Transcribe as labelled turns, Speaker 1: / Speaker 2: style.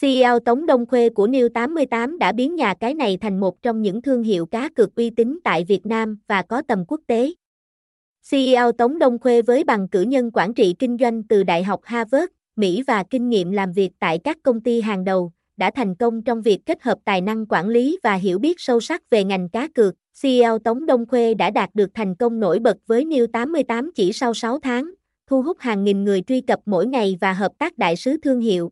Speaker 1: CEO Tống Đông Khuê của New 88 đã biến nhà cái này thành một trong những thương hiệu cá cược uy tín tại Việt Nam và có tầm quốc tế. CEO Tống Đông Khuê với bằng cử nhân quản trị kinh doanh từ Đại học Harvard, Mỹ và kinh nghiệm làm việc tại các công ty hàng đầu, đã thành công trong việc kết hợp tài năng quản lý và hiểu biết sâu sắc về ngành cá cược. CEO Tống Đông Khuê đã đạt được thành công nổi bật với New 88 chỉ sau 6 tháng, thu hút hàng nghìn người truy cập mỗi ngày và hợp tác đại sứ thương hiệu.